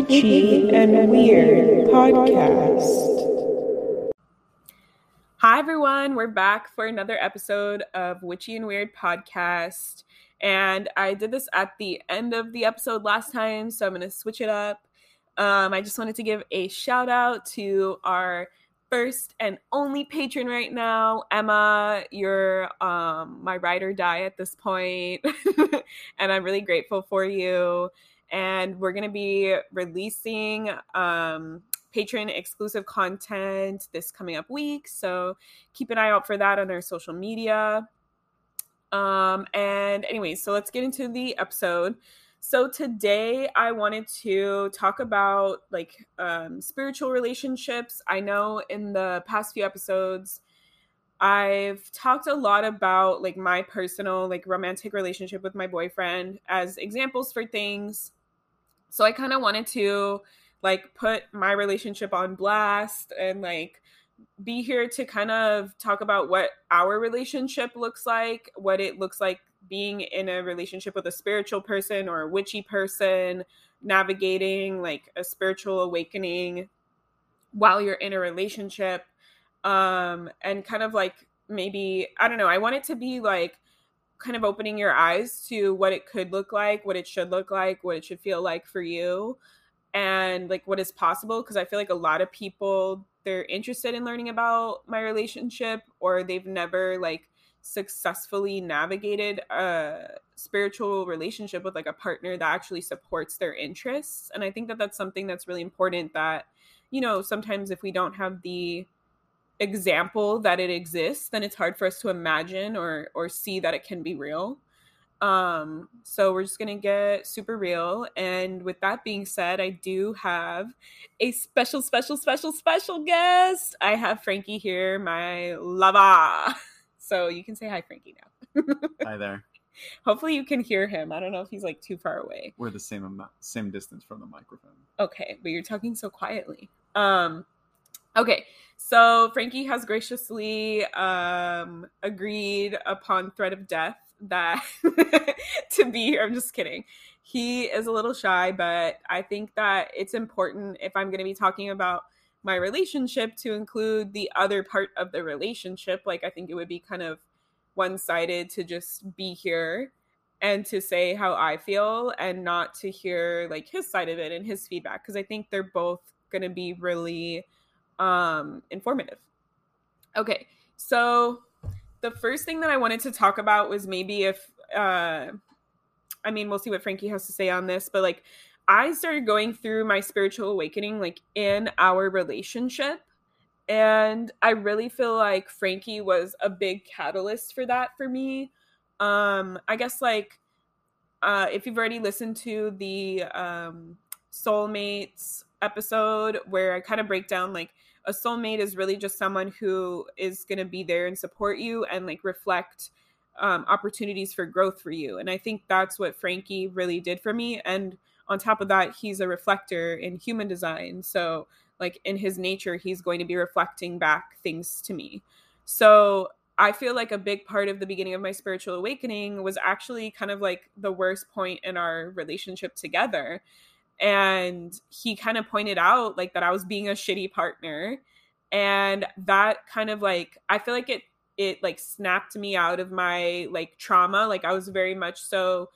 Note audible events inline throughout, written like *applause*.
Witchy and Weird podcast. Hi, everyone. We're back for another episode of Witchy and Weird podcast. And I did this at the end of the episode last time, so I'm going to switch it up. Um, I just wanted to give a shout out to our first and only patron right now, Emma. You're um, my ride or die at this point, *laughs* and I'm really grateful for you. And we're going to be releasing um, patron exclusive content this coming up week. So keep an eye out for that on our social media. Um, and anyway, so let's get into the episode. So today I wanted to talk about like um, spiritual relationships. I know in the past few episodes I've talked a lot about like my personal like romantic relationship with my boyfriend as examples for things. So I kind of wanted to like put my relationship on blast and like be here to kind of talk about what our relationship looks like, what it looks like being in a relationship with a spiritual person or a witchy person, navigating like a spiritual awakening while you're in a relationship. Um, and kind of like maybe, I don't know, I want it to be like kind of opening your eyes to what it could look like, what it should look like, what it should feel like for you, and like what is possible. Cause I feel like a lot of people they're interested in learning about my relationship or they've never like successfully navigated a spiritual relationship with like a partner that actually supports their interests and i think that that's something that's really important that you know sometimes if we don't have the example that it exists then it's hard for us to imagine or or see that it can be real um, so we're just gonna get super real. And with that being said, I do have a special, special, special, special guest. I have Frankie here, my lover. *laughs* So you can say hi, Frankie now. *laughs* hi there. Hopefully you can hear him. I don't know if he's like too far away. We're the same amount, same distance from the microphone. Okay, but you're talking so quietly. Um, okay, so Frankie has graciously um agreed upon threat of death that *laughs* to be here. I'm just kidding. He is a little shy, but I think that it's important if I'm going to be talking about my relationship to include the other part of the relationship. Like, I think it would be kind of one sided to just be here and to say how I feel and not to hear like his side of it and his feedback because I think they're both going to be really um informative. Okay. So the first thing that I wanted to talk about was maybe if uh I mean, we'll see what Frankie has to say on this, but like I started going through my spiritual awakening like in our relationship and I really feel like Frankie was a big catalyst for that for me. Um I guess like uh if you've already listened to the um soulmates episode where I kind of break down like a soulmate is really just someone who is going to be there and support you and like reflect um, opportunities for growth for you. And I think that's what Frankie really did for me. And on top of that, he's a reflector in human design. So, like in his nature, he's going to be reflecting back things to me. So, I feel like a big part of the beginning of my spiritual awakening was actually kind of like the worst point in our relationship together and he kind of pointed out like that I was being a shitty partner. And that kind of like I feel like it it like snapped me out of my like trauma. Like I was very much so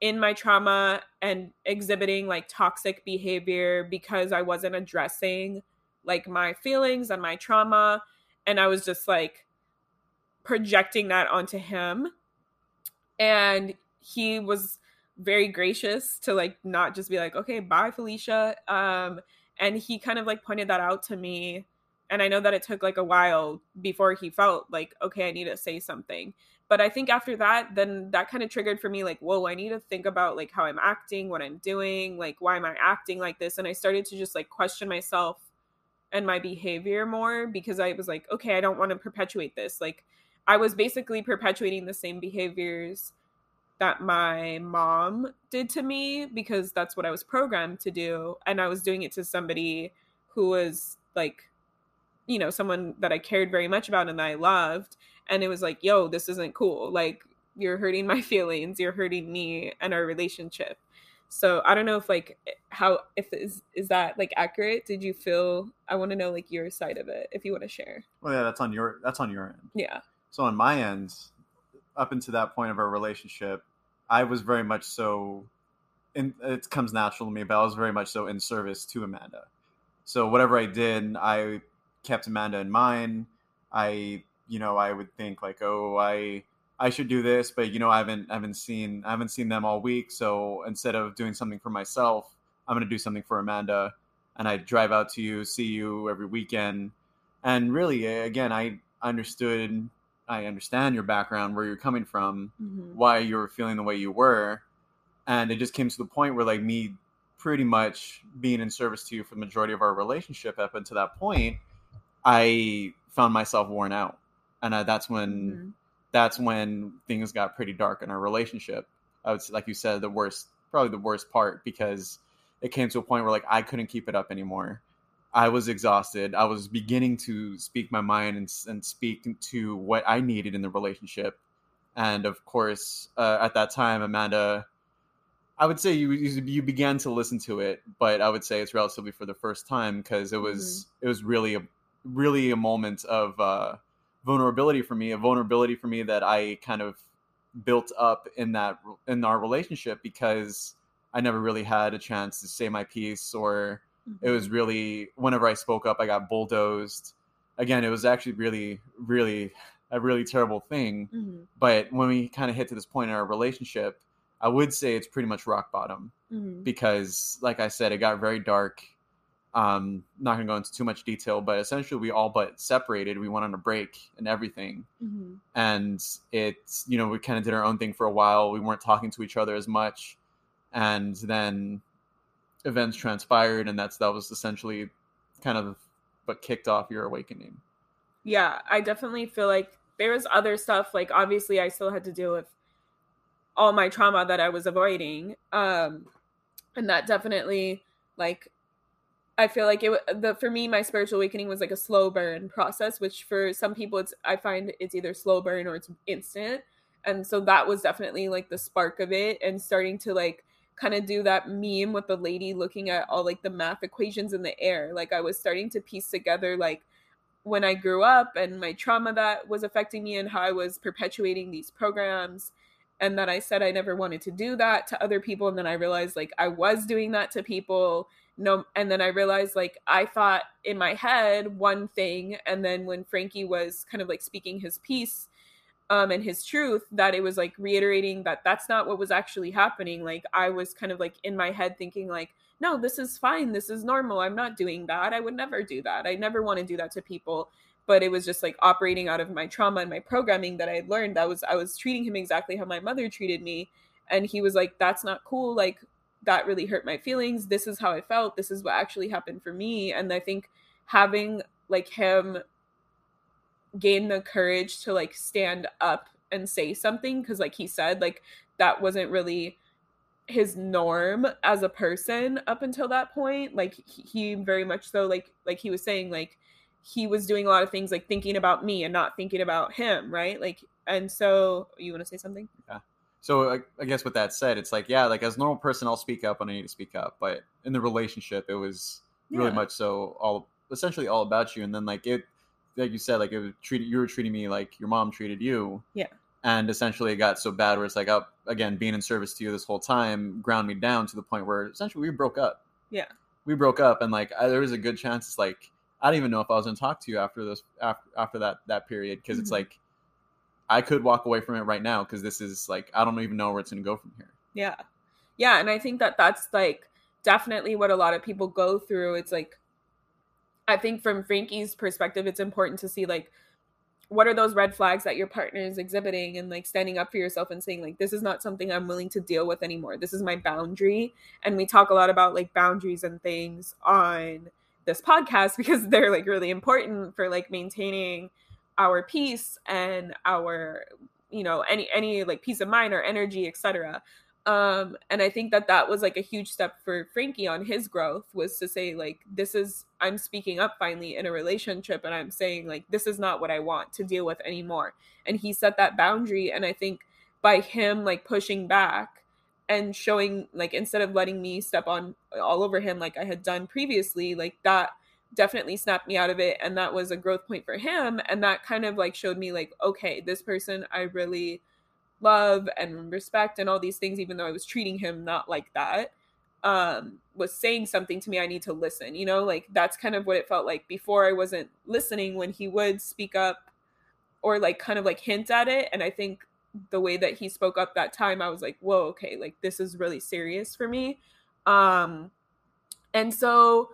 in my trauma and exhibiting like toxic behavior because I wasn't addressing like my feelings and my trauma. And I was just like projecting that onto him. And he was very gracious to like not just be like okay bye felicia um and he kind of like pointed that out to me and i know that it took like a while before he felt like okay i need to say something but i think after that then that kind of triggered for me like whoa i need to think about like how i'm acting what i'm doing like why am i acting like this? and i started to just like question myself and my behavior more because i was like okay i don't want to perpetuate this like i was basically perpetuating the same behaviors that my mom did to me because that's what I was programmed to do. And I was doing it to somebody who was like, you know, someone that I cared very much about and that I loved. And it was like, yo, this isn't cool. Like, you're hurting my *laughs* feelings, you're hurting me and our relationship. So I don't know if like eh, how if is is that like accurate? Did you feel? I want to know like your side of it if you want to share. Well, yeah, that's on your that's on your end. Yeah. So on my end, up until that point of our relationship, I was very much so. And it comes natural to me, but I was very much so in service to Amanda. So whatever I did, I kept Amanda in mind. I, you know, I would think like, oh, I I should do this, but you know, I haven't I haven't seen I haven't seen them all week. So instead of doing something for myself, I'm gonna do something for Amanda, and I drive out to you, see you every weekend, and really, again, I understood, I understand your background, where you're coming from, Mm-hmm. why you were feeling the way you were, and it just came to the point where like me pretty much being in service to you for the majority of our relationship up until that point, I found myself worn out, and uh, that's when Mm-hmm. that's when things got pretty dark in our relationship. I would say, like you said, the worst, probably the worst part because it came to a point where like I couldn't keep it up anymore. I was exhausted. I was beginning to speak my mind and, and speak to what I needed in the relationship. And of course, uh, at that time, Amanda, I would say you you you began to listen to it, but I would say it's relatively for the first time because it was it was really a really a moment of uh, vulnerability for me, a vulnerability for me that I kind of built up in that in our relationship because I never really had a chance to say my piece or it was Mm-hmm. really whenever I spoke up I got bulldozed. Again, it was actually really really a really terrible thing, Mm-hmm. but when we kind of hit to this point in our relationship, I would say it's pretty much rock bottom Mm-hmm. because like I said, it got very dark. Um, not gonna go into too much detail, but essentially we all but separated. We went on a break and everything, Mm-hmm. and it's you know we kind of did our own thing for a while. We weren't talking to each other as much, and then events transpired, and that's that was essentially kind of what kicked off your awakening. yeah i definitely feel like there was other stuff like obviously i still had to deal with all my trauma that i was avoiding um and that definitely like i feel like it the for me my spiritual awakening was like a slow burn process which for some people it's i find it's either slow burn or it's instant and so that was definitely like the spark of it and starting to like kind of do that meme with the lady looking at all like the math equations in the air. Like i was starting to piece together like when I grew up and my trauma that was affecting me and how I was perpetuating these programs and that I said I never wanted to do that to other people and then I realized like I was doing that to people. No and then I realized like I thought in my head one thing and then when Frankie was kind of like speaking his piece um and his truth that it was like reiterating that that's not what was actually happening like I was kind of like in my head thinking like no, this is fine. This is normal. I'm not doing that. I would never do that. I never want to do that to people. But it was just like operating out of my trauma and my programming that I had learned. That was I was treating him exactly how my mother treated me. And he was like, That's not cool. Like that really hurt my feelings. This is how I felt. This is what actually happened for me. And I think having like him gain the courage to like stand up and say something, because like he said, like that wasn't really his norm as a person up until that point like he, very much so like like he was saying like he was doing a lot of things like thinking about me and not thinking about him right like and so you want to say something yeah So I, I guess with that said, it's like yeah, like as a normal person, I'll speak up when I need to speak up. But in the relationship, it was really Yeah. much so all essentially all about you. And then like it, like you said, like it was treated you were treating me like your mom treated you. Yeah. And essentially, it got so bad where it's like, oh, again, being in service to you this whole time ground me down to the point where essentially we broke up. Yeah. We broke up, and like I, there was a good chance it's like I don't even know if I was gonna talk to you after this after after that that period because it's Mhm. like I could walk away from it right now because this is like I don't even know where it's gonna go from here. yeah yeah and i think that that's like definitely what a lot of people go through it's like i think from frankie's perspective it's important to see like what are those red flags that your partner is exhibiting and like standing up for yourself and saying like this is not something i'm willing to deal with anymore. This is my boundary. And we talk a lot about like boundaries and things on this podcast *laughs* because they're like really important for like maintaining our peace and our you know any any like peace of mind or energy etc um and i think that that was like a huge step for frankie on his growth was to say like this is i'm speaking up finally in a relationship and i'm saying like this is not what i want to deal with anymore. And he set that boundary and i think by him like pushing back and showing like instead of letting me step on all over him like I had done previously, like that definitely snapped me out of it and that was a growth point for him. And that kind of like showed me like okay, this person I really love and respect and all these things even though I was treating him not like that um was saying something to me I need to listen, you know? Like that's kind of what it felt like before I wasn't listening when he would speak up or like kind of like hint at it and I think the way that he spoke up that time i was like whoa okay like this is really serious for me um and so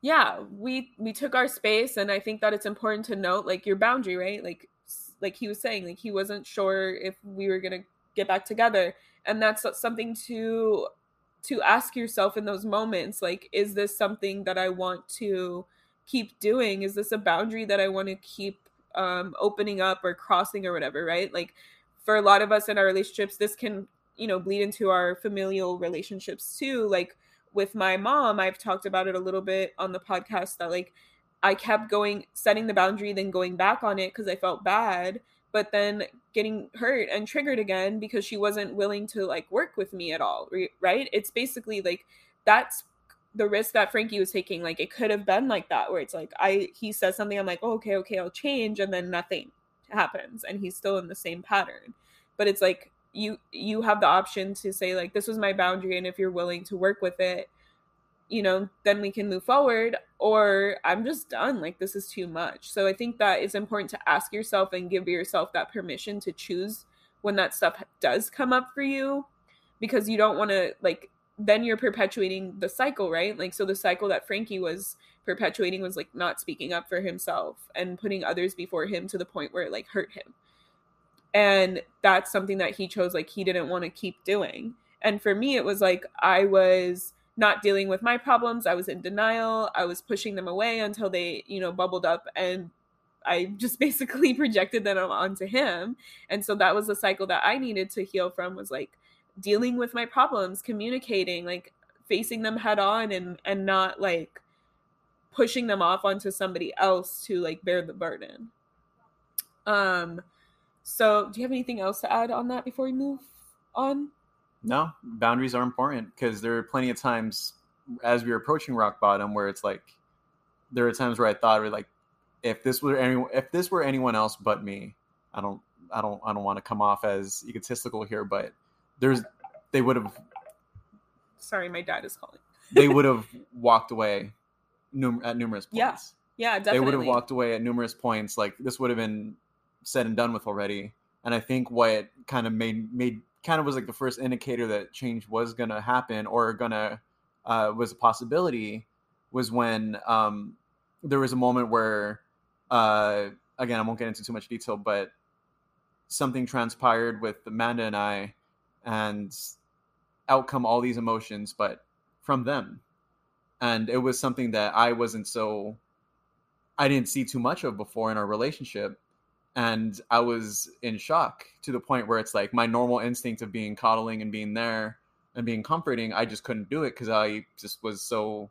yeah we we took our space and i think that it's important to note like your boundary right like like he was saying like he wasn't sure if we were going to get back together. And that's something to to ask yourself in those moments like is this something that i want to keep doing? Is this a boundary that i want to keep um opening up or crossing or whatever right? Like for a lot of us in our relationships this can you know bleed into our familial relationships too. Like with my mom i've talked about it a little bit on the podcast that like i kept going setting the boundary then going back on it because i felt bad but then getting hurt and triggered again because she wasn't willing to like work with me at all right? It's basically like that's the risk that frankie was taking like it could have been like that where it's like i he says something i'm like oh, okay okay i'll change and then nothing happens and he's still in the same pattern. But it's like you you have the option to say like this was my boundary and if you're willing to work with it you know then we can move forward or i'm just done like this is too much so i think that it's important to ask yourself and give yourself that permission to choose when that stuff does come up for you because you don't want to like then you're perpetuating the cycle right like so the cycle that frankie was perpetuating was like not speaking up for himself and putting others before him to the point where it like hurt him. And that's something that he chose like he didn't want to keep doing. And for me it was like I was not dealing with my problems. I was in denial. I was pushing them away until they, you know, bubbled up and I just *laughs* basically projected them onto him. And so that was the cycle that I needed to heal from was like dealing with my problems, communicating, like facing them head on and and not like pushing them off onto somebody else to like bear the burden. Um so do you have anything else to add on that before we move on? No, boundaries are important because there are plenty of times as we were approaching rock bottom where it's like there are times where I thought like if this were any if this were anyone else but me, I don't I don't I don't want to come off as egotistical here, but there's they would have sorry, my dad is calling. *laughs* they would have *laughs* walked away num- at numerous points. Yeah, yeah, definitely. They would have walked away at numerous points. Like this would have been said and done with already. And I think what kind of made made kind of was like the first indicator that change was gonna happen or gonna uh, was a possibility was when um, there was a moment where uh, again I won't get into too much detail, but something transpired with Amanda and I, and outcome all these emotions, but from them. And it was something that I wasn't so I didn't see too much of before in our relationship and I was in shock to the point where it's like my normal instinct of being coddling and being there and being comforting I just couldn't do it cuz I just was so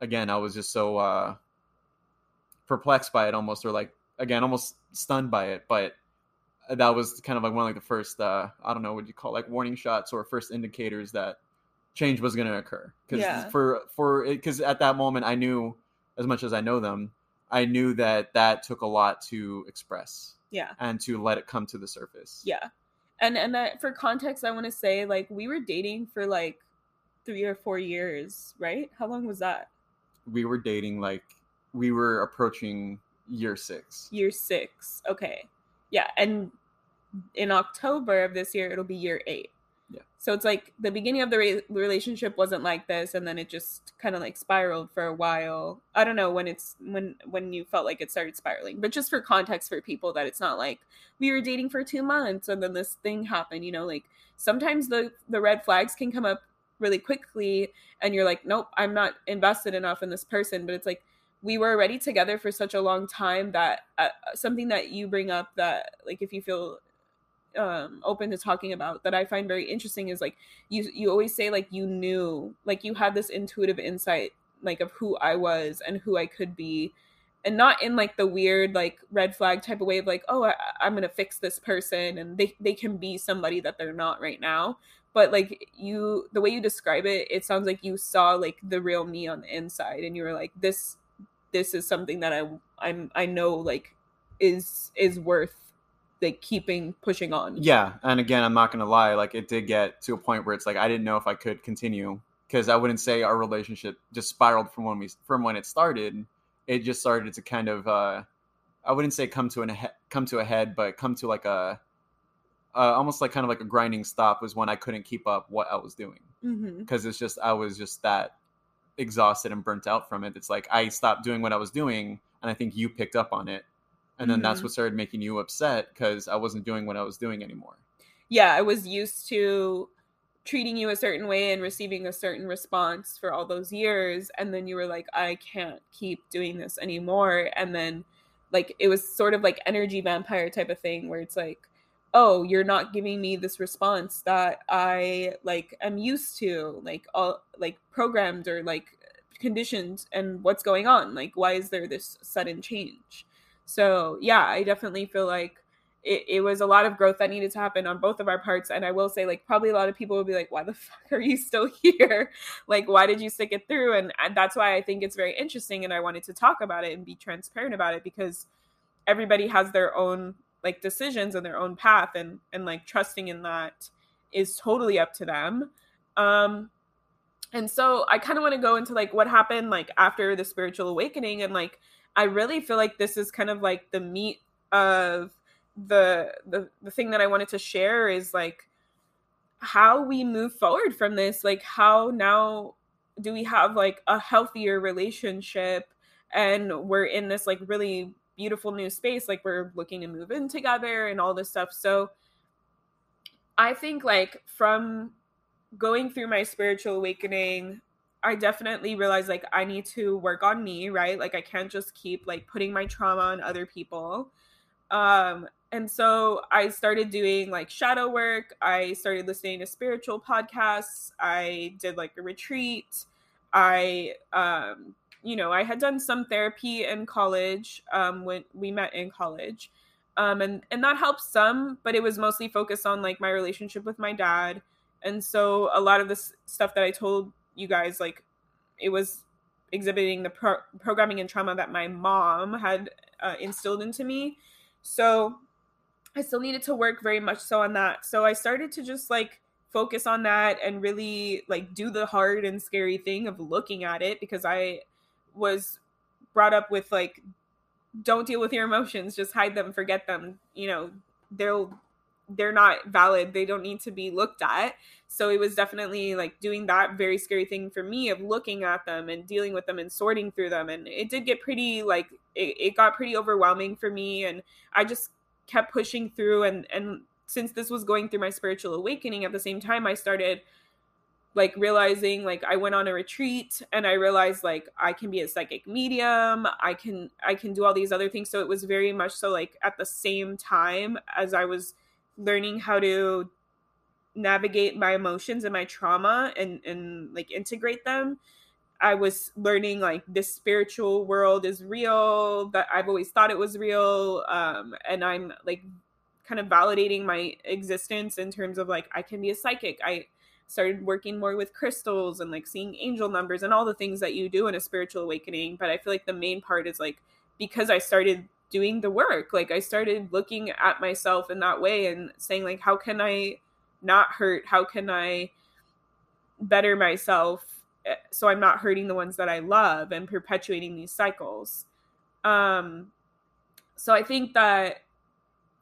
again I was just so uh perplexed by it almost or like again almost stunned by it but that was kind of like one of like the first uh I don't know what you call it, like warning shots or first indicators that change was going to occur because yeah. for for because at that moment I knew as much as I know them, I knew that that took a lot to express. Yeah. And to let it come to the surface. Yeah. And and that for context I want to say like we were dating for like 3 or 4 years, right? How long was that? We were dating like we were approaching year 6. Year 6. Okay. Yeah, and in October of this year it'll be year 8. Yeah. So it's like the beginning of the re- relationship wasn't like this, and then it just kind of like spiraled for a while. I don't know when it's when when you felt like it started spiraling, but just for context for people that it's not like we were dating for two months and then this thing happened. You know, like sometimes the the red flags can come up really quickly, and you're like, nope, I'm not invested enough in this person. But it's like we were already together for such a long time that uh, something that you bring up that like if you feel um open to talking about that I find very interesting is like you you always say like you knew like you had this intuitive insight like of who I was and who I could be. And not in like the weird like red flag type of way of like oh I, am gonna fix this person and they they can be somebody that they're not right now. But like you the way you describe it it sounds like you saw like the real me on the inside and you were like this this is something that i i'm i know like is is worth like keeping pushing on Yeah, and again, I'm not gonna lie. Like, it did get to a point where it's like I didn't know if I could continue because I wouldn't say our relationship just spiraled from when we from when it started. It just started to kind of, uh I wouldn't say come to an he- come to a head, but come to like a, uh, almost like kind of like a grinding stop was when I couldn't keep up what I was doing mm-hmm. because it's just I was just that exhausted and burnt out from it. It's like I stopped doing what I was doing, and I think you picked up on it, and then that's Mhm. what started making you upset because I wasn't doing what I was doing anymore. yeah i was used to treating you a certain way and receiving a certain response for all those years and then you were like i can't keep doing this anymore and then like it was sort of like energy vampire type of thing where it's like oh you're not giving me this response that i like am used to like all like programmed or like conditioned and what's going on like why is there this sudden change so yeah i definitely feel like it, it was a lot of growth that needed to happen on both of our parts. And i will say like probably a lot of people will be like why the *laughs* fuck are you still here? Like why did you stick it through? And, and that's why i think it's very interesting and i wanted to talk about it and be transparent about it because everybody has their own like decisions and their own path and and like trusting in that is totally up to them. Um and so i kind of want to go into like what happened like after the spiritual awakening and like i really feel like this is kind of like the meat of the the the thing that I wanted to share is like how we move forward from this like how now do we have like a healthier relationship and we're in this like really beautiful new space like we're looking to move in together and all this stuff. So I think like from going through my spiritual awakening I definitely realized like I need to work on me, right? Like I can't just keep like putting my trauma on other people. Um and so I started doing like shadow work. I started listening to spiritual podcasts. I did like a retreat. I um you know, I had done some therapy in college um when we met in college. Um and and that helped some, but it was mostly focused on like my relationship with my dad. And so a lot of this stuff that I told you guys like it was exhibiting the pro- programming and trauma that my mom had uh, instilled into me. So i still needed to work very much so on that. So i started to just like focus on that and really like do the hard and scary thing of looking at it because i was brought up with like don't deal with your emotions just hide them forget them. You know they'll they're not valid they don't need to be looked at. So it was definitely like doing that very scary thing for me of looking at them and dealing with them and sorting through them. And it did get pretty like it, it got pretty overwhelming for me. And i just kept pushing through. And and since this was going through my spiritual awakening at the same time i started like realizing like i went on a retreat and i realized like i can be a psychic medium. I can i can do all these other things. So it was very much so like at the same time as i was learning how to navigate my emotions and my trauma and and like integrate them i was learning like this spiritual world is real that i've always thought it was real um and i'm like kind of validating my existence in terms of like i can be a psychic. I started working more with crystals and like seeing angel numbers and all the things that you do in a spiritual awakening but i feel like the main part is like because i started doing the work. Like i started looking at myself in that way and saying like how can i not hurt? How can i better myself eh, so i'm not hurting the ones that i love and perpetuating these cycles. Um so i think that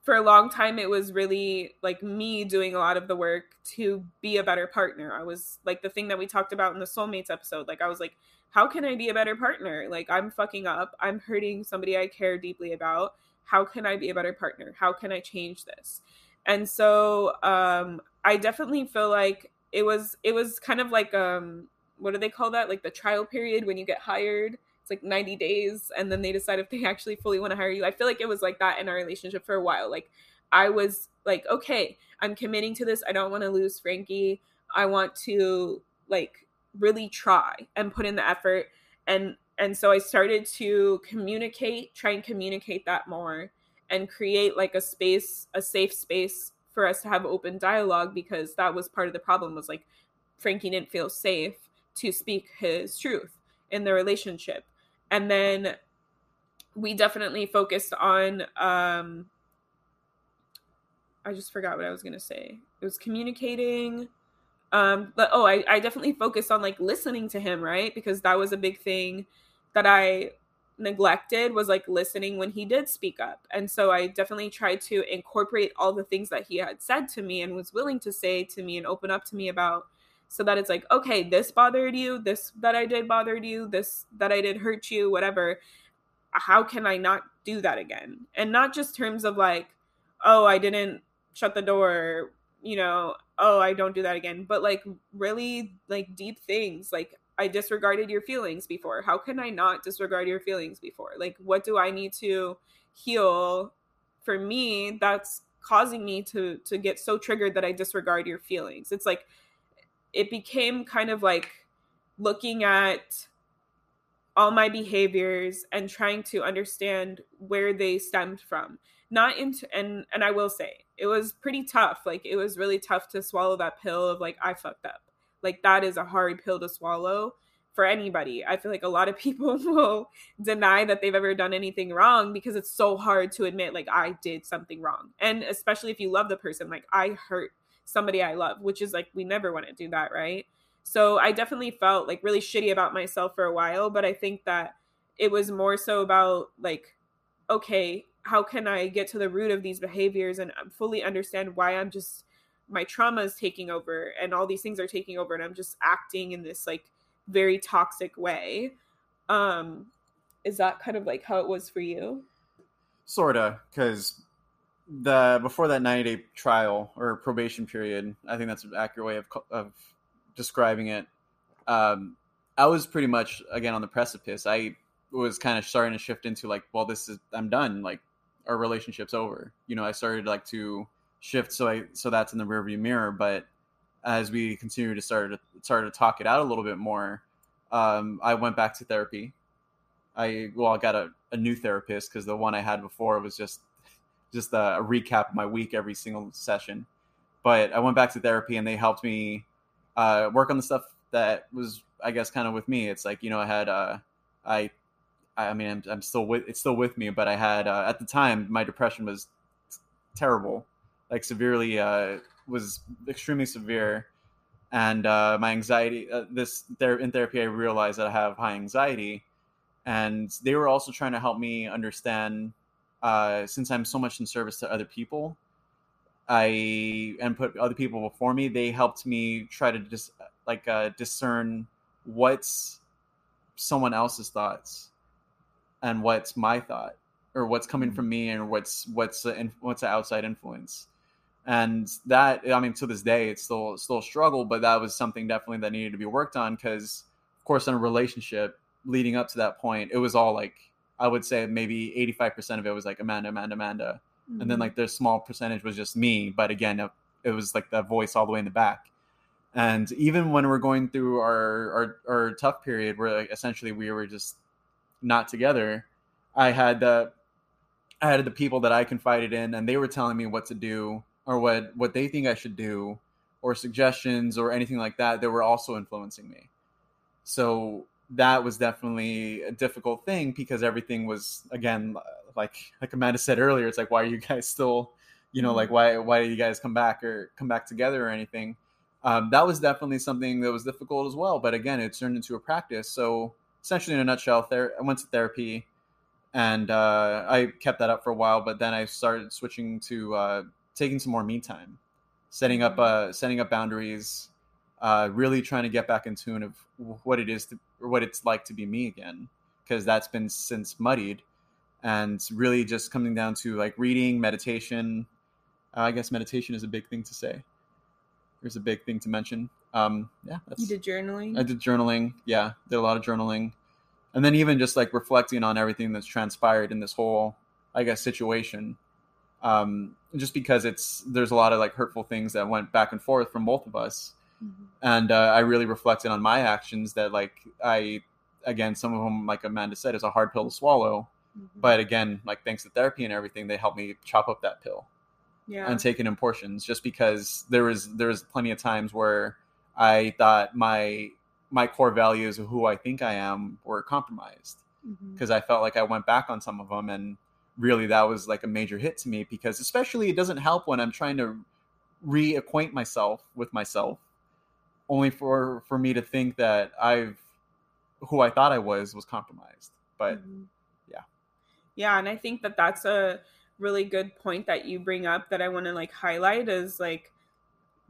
for a long time it was really like me doing a lot of the work to be a better partner. I was like the thing that we talked about in the soulmates episode like i was like how can i be a better partner? Like i'm fucking up. I'm hurting somebody i care deeply about. How can i be a better partner? How can i change this? And so um i definitely feel like it was it was kind of like um what do they call that? Like the trial period when you get hired. It's like 90 days and then they decide if they actually fully want to hire you. I feel like it was like that in our relationship for a while. Like i was like okay i'm committing to this. I don't want to lose frankie. I want to like really try and put in the effort and and so i started to communicate try and communicate that more and create like a space a safe space for us to have open dialogue because that was part of the problem was like Frankie didn't feel safe to speak his truth in the relationship. And then we definitely focused on um I just forgot what I was gonna say. It was communicating. Um, but oh, I, I definitely focused on like listening to him, right? Because that was a big thing that I neglected was like listening when he did speak up. And so I definitely tried to incorporate all the things that he had said to me and was willing to say to me and open up to me about so that it's like, okay, this bothered you, this that I did bothered you, this that I did hurt you, whatever. How can I not do that again? And not just terms of like, oh, I didn't shut the door, you know, oh, I don't do that again, but like really like deep things like I disregarded your feelings before. How can I not disregard your feelings before? Like, what do I need to heal for me that's causing me to to get so triggered that I disregard your feelings? It's like it became kind of like looking at all my behaviors and trying to understand where they stemmed from not into and and i will say it was pretty tough like it was really tough to swallow that pill of like i fucked up like that is a hard pill to swallow for anybody. I feel like a lot of *laughs* people will deny that they've ever done anything wrong because it's so hard to admit like I did something wrong. And especially if you love the person, like I hurt somebody I love, which is like we never want to do that, right? So I definitely felt like really shitty about myself for a while, but I think that it was more so about like okay, how can I get to the root of these behaviors and fully understand why I'm just my trauma is taking over and all these things are taking over and i'm just acting in this like very toxic way. Um is that kind of like how it was for you? Sorta because the before that 90 day trial or probation period i think that's an accurate way of, of describing it um i was pretty much again on the precipice. I was kind of starting to shift into like well this is i'm done like our relationship's over. You know i started like to shift so i so that's in the rearview mirror but as we continue to start to start to talk it out a little bit more um, i went back to therapy. I well i got a, a new therapist because the one i had before was just just a, a, recap of my week every single session. But i went back to therapy and they helped me uh, work on the stuff that was i guess kind of with me. It's like you know i had uh, i i mean I'm, I'm still with it's still with me but i had uh, at the time my depression was terrible like severely uh, was extremely severe, and uh, my anxiety. Uh, this there in therapy, I realized that I have high anxiety, and they were also trying to help me understand. Uh, since I'm so much in service to other people, I and put other people before me. They helped me try to just like uh, discern what's someone else's thoughts and what's my thought or what's coming mm-hmm. from me and what's what's a, what's an outside influence and that i mean to this day it's still still a struggle but that was something definitely that needed to be worked on because of course in a relationship leading up to that point it was all like i would say maybe 85% of it was like amanda amanda amanda mm-hmm. and then mm-hmm. like the small percentage was just me but again it, it was like that voice all the way in the back and even when we're going through our our, our tough period where like essentially we were just not together i had the i had the people that i confided in and they were telling me what to do or what what they think I should do or suggestions or anything like that that were also influencing me. So that was definitely a difficult thing because everything was again like like Amanda said earlier it's like why are you guys still you know like why why do you guys come back or come back together or anything um, that was definitely something that was difficult as well but again it turned into a practice so essentially in a nutshell I went to therapy and uh, I kept that up for a while but then I started switching to uh, taking some more me time, setting up uh, setting up boundaries, uh, really trying to get back in tune of what it is to, or what it's like to be me again, because that's been since muddied, and really just coming down to like reading, meditation. Uh, I guess meditation is a big thing to say. There's a big thing to mention. Um, yeah, you did journaling. I did journaling. Yeah, did a lot of journaling, and then even just like reflecting on everything that's transpired in this whole, I guess, situation um, just because it's there's a lot of like hurtful things that went back and forth from both of us, mm-hmm. and uh, I really reflected on my actions that like I again some of them like Amanda said is a hard pill to swallow, mm-hmm. but again like thanks to therapy and everything they helped me chop up that pill, Yeah. and it in portions just because there was there was plenty of times where I thought my my core values of who I think I am were compromised Mhm. because I felt like I went back on some of them and really that was like a major hit to me because especially it doesn't help when I'm trying to reacquaint myself with myself only for for me to think that I've who I thought I was was compromised but Mhm. yeah. yeah and i think that that's a really good point that you bring up that i want to like highlight is like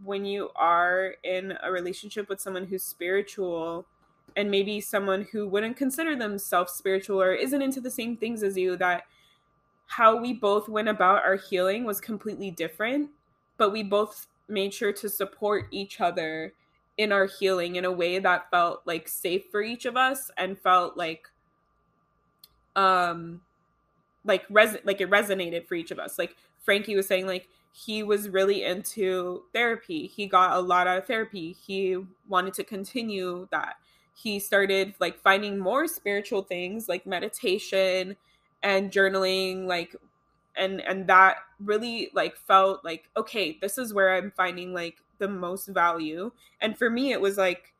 when you are in a relationship with someone who's spiritual and maybe someone who wouldn't consider themselves spiritual or isn't into the same things as you that how we both went about our healing was completely different but we both made sure to support each other in our healing in a way that felt like safe for each of us and felt like um like res like it resonated for each of us. Like frankie was saying like he was really into therapy. He got a lot out of therapy. He wanted to continue that. He started like finding more spiritual things like meditation and journaling like and and that really like felt like okay this is where i'm finding like the most value. And for me it was like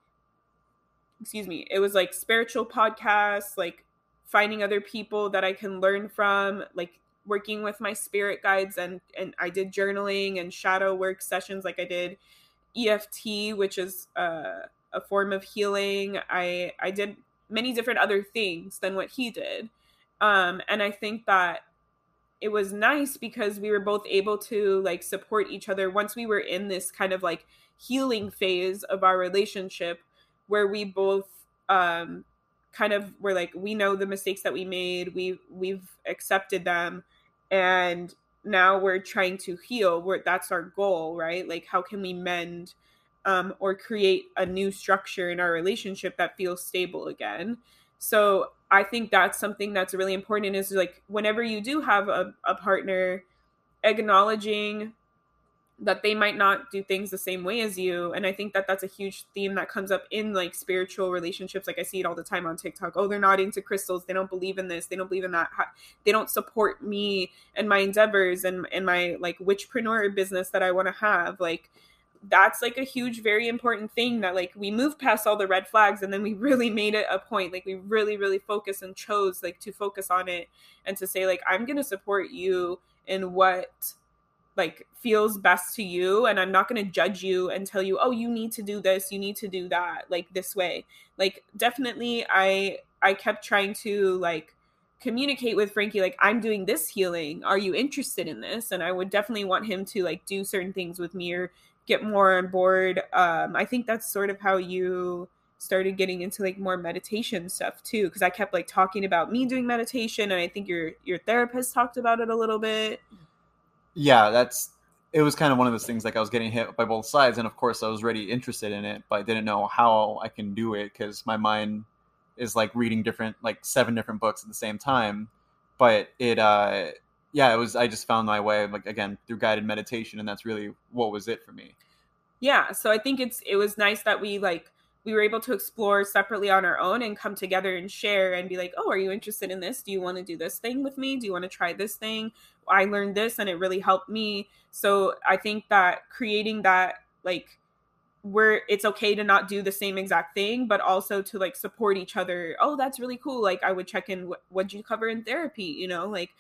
excuse me it was like spiritual podcasts like finding other people that i can learn from like working with my spirit guides and and i did journaling and shadow work sessions like i did eft which is uh, a form of healing. I i did many different other things than what he did. Um and i think that it was nice because we were both able to like support each other once we were in this kind of like healing phase of our relationship where we both um kind of were like we know the mistakes that we made. We we've accepted them and now we're trying to heal. We're, that's our goal right? Like how can we mend um, or create a new structure in our relationship that feels stable again? So i think that's something that's really important is like whenever you do have a, a partner acknowledging that they might not do things the same way as you. And i think that that's a huge theme that comes up in like spiritual relationships. Like i see it all the time on tiktok. Oh they're not into crystals. They don't believe in this. They don't believe in that. They don't support me and my endeavors and and my like witchpreneur business that i want to have. Like that's like a huge very important thing that like we moved past all the red flags and then we *laughs* really made it a point. Like we really really focused and chose like to focus on it and to say like i'm gonna support you in what like feels best to you and i'm not going to judge you and tell you oh you need to do this you need to do that like this way. Like definitely i i kept trying to like communicate with frankie like i'm doing this healing. Are you interested in this? And i would definitely want him to like do certain things with me or get more on board. Um i think that's sort of how you started getting into like more meditation stuff too because i kept like talking about me doing meditation and i think your your therapist talked about it a little bit yeah, that's it was kind of one of those things like I was getting hit by both sides, and of course I was really interested in it, but I didn't know how I can do it because my mind is like reading different like seven different books at the same time. But it, uh yeah, it was. I just found my way like again through guided meditation, and that's really what was it for me. yeah so i think it's it was nice that we like we were able to explore separately on our own and come together and share and be like oh are you interested in this? Do you want to do this thing with me? Do you want to try this thing? I learned this and it really helped me. So i think that creating that like where it's okay to not do the same exact thing but also to like support each other. Oh that's really cool. Like i would check in what what'd you cover in therapy? You know like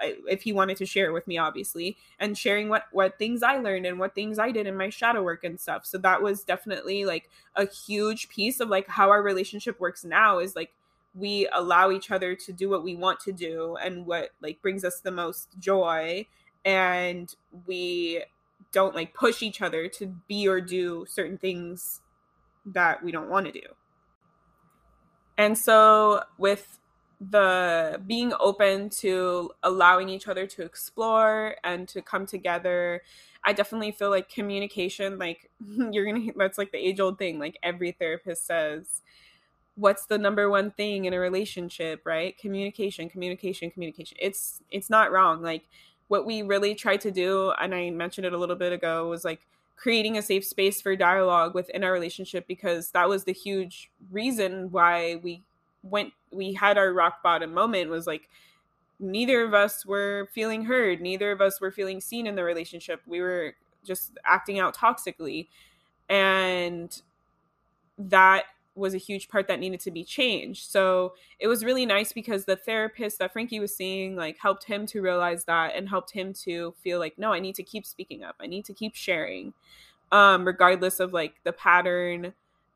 if he wanted to share with me obviously and sharing what what things i learned and what things i did in my shadow work and stuff. So that was definitely like a huge piece of like how our relationship works now is like we allow each other to do what we want to do and what like brings us the most joy. And we don't like push each other to be or do certain things that we don't want to do. And so with the being open to allowing each other to explore and to come together. I definitely feel like communication like *laughs* you're gonna that's like the age old thing like every therapist says what's the number one thing in a relationship? Right? Communication communication communication. It's it's not wrong. Like what we really tried to do and i mentioned it a little bit ago was like creating a safe space for dialogue within our relationship because that was the huge reason why we went we had our rock bottom moment was like neither of us were feeling heard neither of us were feeling seen in the relationship we were just acting out toxically and that was a huge part that needed to be changed. So it was really nice because the therapist that Frankie was seeing like helped him to realize that and helped him to feel like, no, I need to keep speaking up. I need to keep sharing. Um, regardless of like the pattern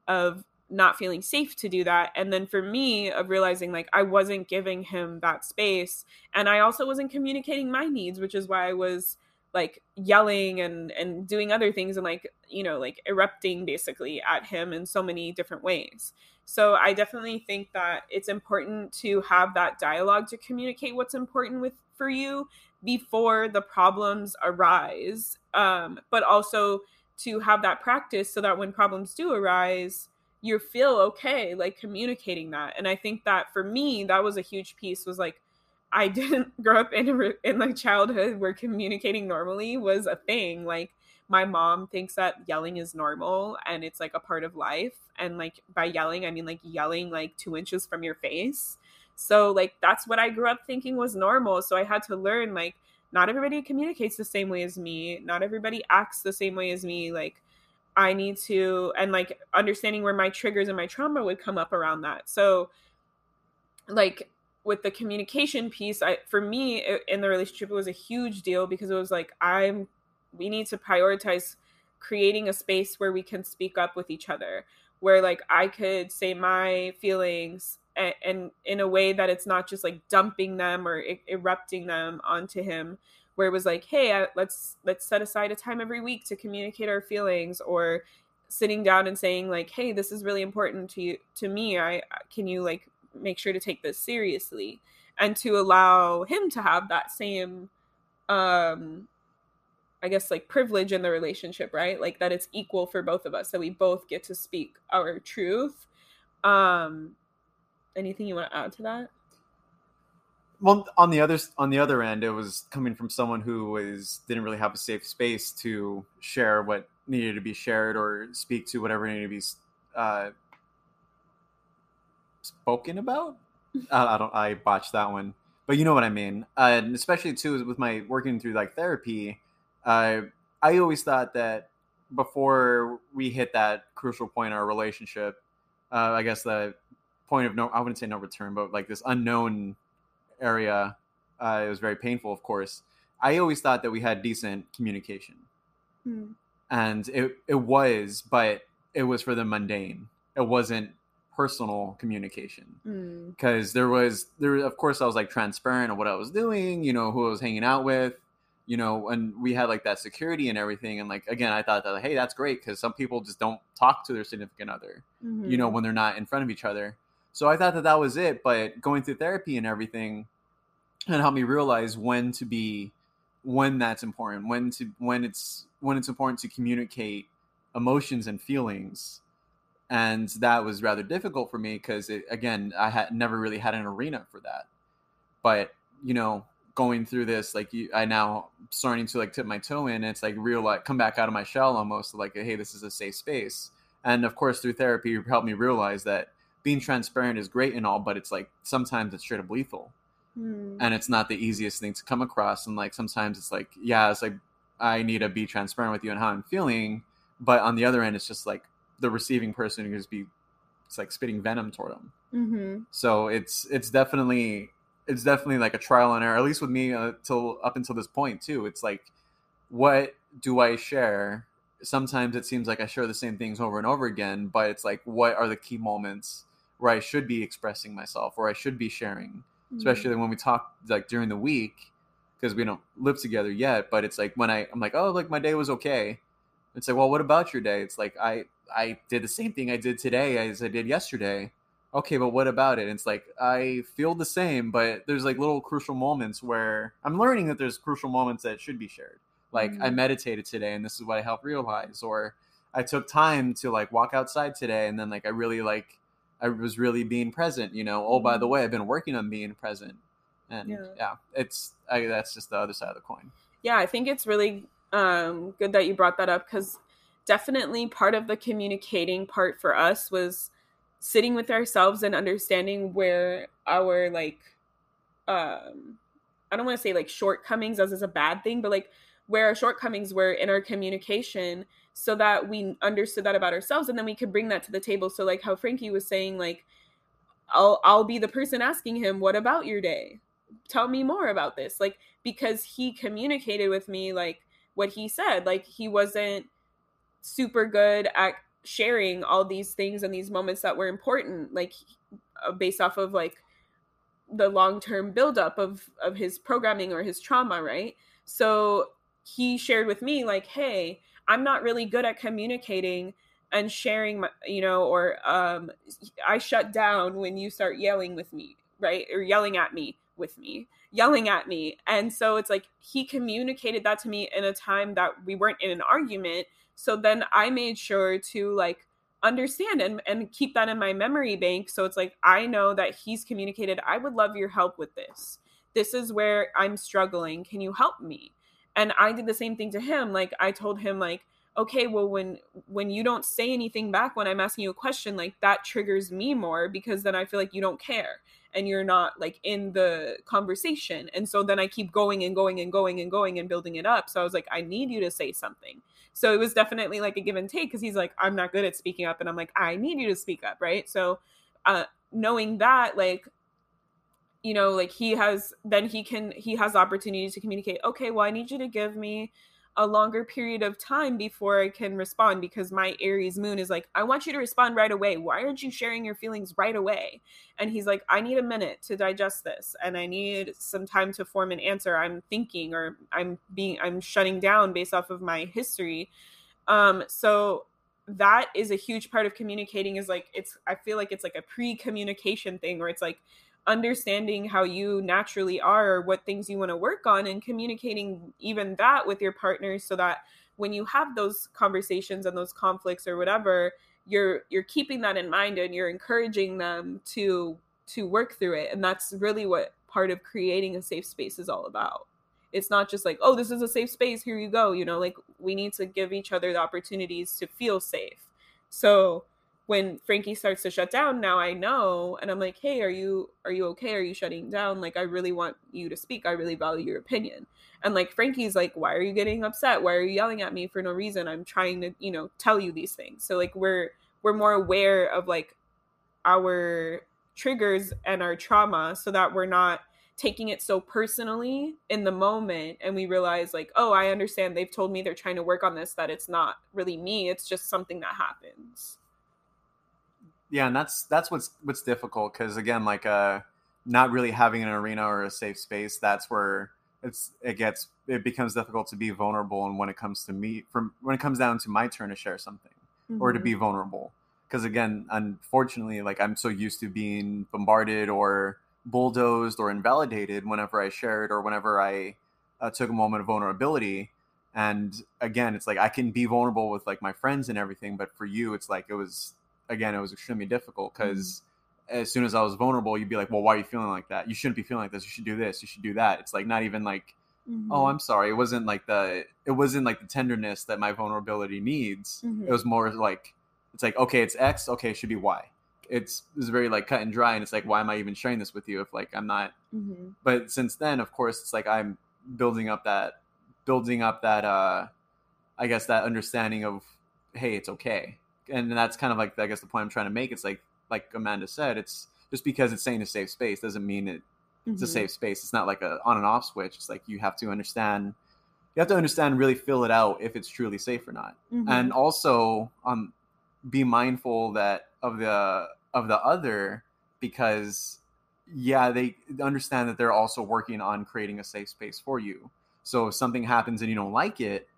of not feeling safe to do that. And then for me, of realizing like I wasn't giving him that space. And I also wasn't communicating my needs, which is why I was like yelling and and doing other things and like you know like erupting basically at him in so many different ways so i definitely think that it's important to have that dialogue to communicate what's important with for you before the problems arise um, but also to have that practice so that when problems do arise you feel okay like communicating that and i think that for me that was a huge piece was like I *laughs* didn't grow up in a, in like childhood where communicating normally was a thing. Like my mom thinks that yelling is normal and it's like a part of life. And like by yelling, I mean like yelling like two inches from your face. So like that's what I grew up thinking was normal. So I had to learn like not everybody communicates the same way as me. Not everybody acts the same way as me. Like I need to and like understanding where my triggers and my trauma would come up around that. So like with the communication piece i for me in the relationship it was a huge deal because it was like i'm we need to prioritize creating a space where we can speak up with each other where like i could say my feelings and, and in a way that it's not just like dumping them or erupting them onto him where it was like hey I, let's let's set aside a time every week to communicate our feelings or sitting down and saying like hey this is really important to you to me i can you like make sure to take this seriously and to allow him to have that same um I guess like privilege in the relationship, right? Like that it's equal for both of us, that we both get to speak our truth. Um anything you want to add to that? Well, on the other on the other end, it was coming from someone who was didn't really have a safe space to share what needed to be shared or speak to whatever needed to be uh, spoken about. I, I don't. I botched that one, but you know what I mean. Uh, and especially too with my working through like therapy, uh, I always thought that before we hit that crucial point in our relationship, uh, I guess the point of no, I wouldn't say no return, but like this unknown area, uh, it was very painful, of course. I always thought that we had decent communication, hmm. and it it was, but it was for the mundane. It wasn't personal communication because mm. there was there of course i was like transparent of what i was doing you know who i was hanging out with you know and we had like that security and everything and like again i thought that like, hey that's great because some people just don't talk to their significant other mm-hmm. you know mm-hmm. when they're not in front of each other so i thought that that was it but going through therapy and everything and helped me realize when to be when that's important when to when it's when it's important to communicate emotions and feelings. And that was rather difficult for me because again i had never really had an arena for that. But you know going through this like you, i now starting to like tip my toe in it's like real like come back out of my shell almost like hey this is a safe space. And of course through therapy helped me realize that being transparent is great and all but it's like sometimes it's straight up lethal mm. and it's not the easiest thing to come across and like sometimes it's like yeah it's like i need to be transparent with you and how i'm feeling but on the other end it's just like the receiving person who just be it's like spitting venom toward them. Mm-hmm. So it's it's definitely it's definitely like a trial and error. At least with me, uh, till up until this point too. It's like, what do I share? Sometimes it seems like I share the same things over and over again, but it's like, what are the key moments where I should be expressing myself, or I should be sharing, mm-hmm. especially when we talk like during the week because we don't live together yet. But it's like when I I'm like, oh, like my day was okay. It's like, well, what about your day? It's like I I did the same thing I did today as I did yesterday. Okay, but what about it? And it's like I feel the same, but there's like little crucial moments where I'm learning that there's crucial moments that should be shared. Like mm-hmm. I meditated today and this is what I helped realize or I took time to like walk outside today and then like I really like I was really being present, you know. Oh, by the mm-hmm. way, I've been working on being present. And yeah, yeah it's I, that's just the other side of the coin. Yeah, I think it's really um, good that you brought that up because definitely part of the communicating part for us was sitting with ourselves and understanding where our like um I don't want to say like shortcomings as is a bad thing, but like where our shortcomings were in our communication so that we understood that about ourselves and then we could bring that to the table. So like how Frankie was saying, like, I'll I'll be the person asking him, What about your day? Tell me more about this. Like, because he communicated with me like what he said. Like he wasn't super good at sharing all these things and these moments that were important, like uh, based off of like the long-term buildup of of his programming or his trauma, right? So he shared with me like, "Hey, I'm not really good at communicating and sharing my, you know, or um, I shut down when you start yelling with me, right, or yelling at me with me." yelling at me. And so it's like he communicated that to me in a time that we weren't in an argument. So then I made sure to like understand and, and keep that in my memory bank. So it's like I know that he's communicated, I would love your help with this. This is where I'm struggling. Can you help me? And I did the same thing to him. Like I told him like, okay, well when when you don't say anything back when I'm asking you a question, like that triggers me more because then I feel like you don't care and you're not like in the conversation. And so then I keep going and going and going and going and building it up. So I was like, I need you to say something. So it was definitely like a give and take because he's like, I'm not good at speaking up. And I'm like, I need you to speak up. Right. So uh, knowing that, like, you know, like he has, then he can, he has the opportunity to communicate, okay, well, I need you to give me a longer period of time before I can respond because my Aries moon is like, I want you to respond right away. Why aren't you sharing your feelings right away? And he's like, I need a minute to digest this and I need some time to form an answer. I'm thinking or I'm being, I'm shutting down based off of my history. Um, so that is a huge part of communicating is like, it's, I feel like it's like a pre communication thing where it's like, understanding how you naturally are or what things you want to work on and communicating even that with your partners so that when you have those conversations and those conflicts or whatever you're you're keeping that in mind and you're encouraging them to to work through it. And that's really what part of creating a safe space is all about. It's not just like oh this is a safe space here you go you know like we need to give each other the opportunities to feel safe. So when Frankie starts to shut down, now I know and I'm like, "Hey, are you are you okay? Are you shutting down? Like I really want you to speak. I really value your opinion." And like Frankie's like, "Why are you getting upset? Why are you yelling at me for no reason? I'm trying to, you know, tell you these things." So like we're we're more aware of like our triggers and our trauma so that we're not taking it so personally in the moment and we realize like oh i understand they've told me they're trying to work on this that it's not really me it's just something that happens yeah, and that's that's what's what's difficult because again, like uh, not really having an arena or a safe space. That's where it's it gets it becomes difficult to be vulnerable. And when it comes to me, from when it comes down to my turn to share something mm-hmm. or to be mm-hmm. vulnerable, because again, unfortunately, like I'm so used to being bombarded or bulldozed or invalidated whenever I shared or whenever I uh, took a moment of vulnerability. And again, it's like I can be vulnerable with like my friends and everything, but for you, it's like it was again, it was extremely difficult because mm-hmm. as soon as I was vulnerable, you'd be like, well, why are you feeling like that? You shouldn't be feeling like this. You should do this. You should do that. It's like not even like, mm-hmm. oh, I'm sorry. It wasn't like the, it wasn't like the tenderness that my vulnerability needs. Mm-hmm. It was more like, it's like, okay, it's X. Okay, it should be Y. It's, it's very like cut and dry. And it's like, why am I even sharing this with you if like I'm not, mm-hmm. but since then, of course, it's like I'm building up that, building up that, uh, I guess that understanding of, hey, it's okay and that's kind of like I guess the point I'm trying to make. It's like like Amanda said, it's just because it's saying a safe space doesn't mean it, it's mm-hmm. a safe space. It's not like a on and off switch. It's like you have to understand. You have to understand, really fill it out if it's truly safe or not, mm-hmm. and also um, be mindful that of the of the other because yeah, they understand that they're also working on creating a safe space for you. So if something happens and you don't like it,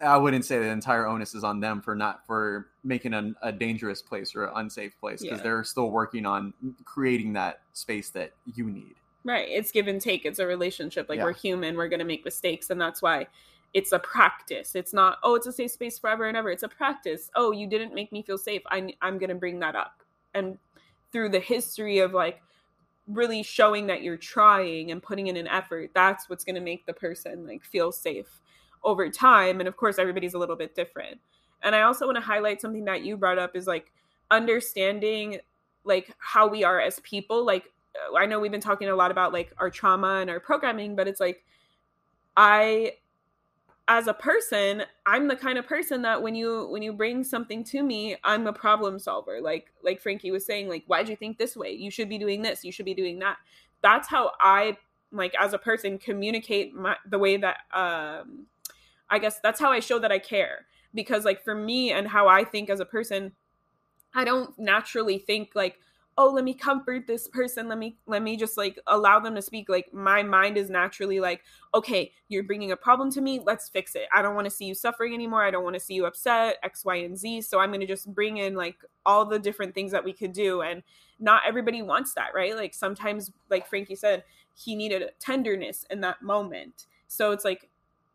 I wouldn't say the entire onus is on them for not for making a, a dangerous place or an unsafe place because yeah. they're still working on creating that space that you need. Right. It's give and take. It's a relationship. Like yeah. we're human. We're going to make mistakes, and that's why it's a practice. It's not oh, it's a safe space forever and ever. It's a practice. Oh, you didn't make me feel safe. I, I'm going to bring that up, and through the history of like really showing that you're trying and putting in an effort, that's what's going to make the person like feel safe over time and of course everybody's a little bit different and i also want to highlight something that you brought up is like understanding like how we are as people like I know we've been talking a lot about like our trauma and our programming, but it's like I as a person, I'm the kind of person that when you when you bring something to me, I'm a problem solver. Like like Frankie was saying like why'd you think this way? You should be doing this, you should be doing that. That's how I like as a person communicate my, the way that um I guess that's how I show that I care. Because like for me and how I think as a person, I don't naturally think like oh let me comfort this person. Let me let me just like allow them to speak. Like my mind is naturally like okay you're bringing a problem to me. Let's fix it. I don't want to see you suffering anymore. I don't want to see you upset x y and z. So i'm going to just bring in like all the different things that we could do. And not everybody wants that right? Like sometimes like frankie said he needed tenderness in that moment. So it's like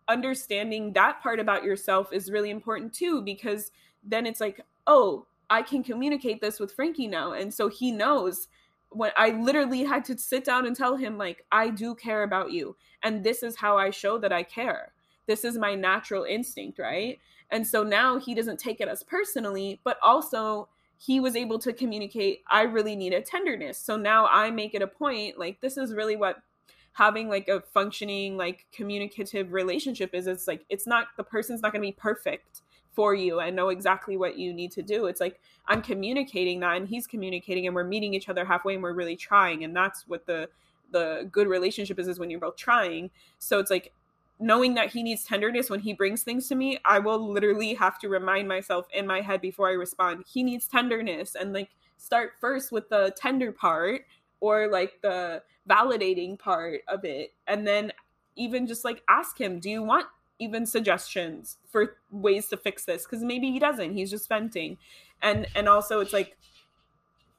understanding that part about yourself is really important too because then it's like oh I can communicate this with Frankie now. And so he knows when I literally had to sit down and tell him, like, I do care about you. And this is how I show that I care. This is my natural instinct, right? And so now he doesn't take it as personally, but also he was able to communicate, I really need a tenderness. So now I make it a point, like, this is really what having like a functioning, like, communicative relationship is. It's like, it's not, the person's not going to be perfect for you and know exactly what you need to do. It's like I'm communicating that and he's communicating and we're meeting each other halfway and we're really trying and that's what the the good relationship is is when you're both trying. So it's like knowing that he needs tenderness when he brings things to me, I will literally have to remind myself in my head before I respond, he needs tenderness and like start first with the tender part or like the validating part of it. And then even just like ask him, do you want even suggestions for ways to fix this? Because maybe he doesn't. He's just venting. And and also it's like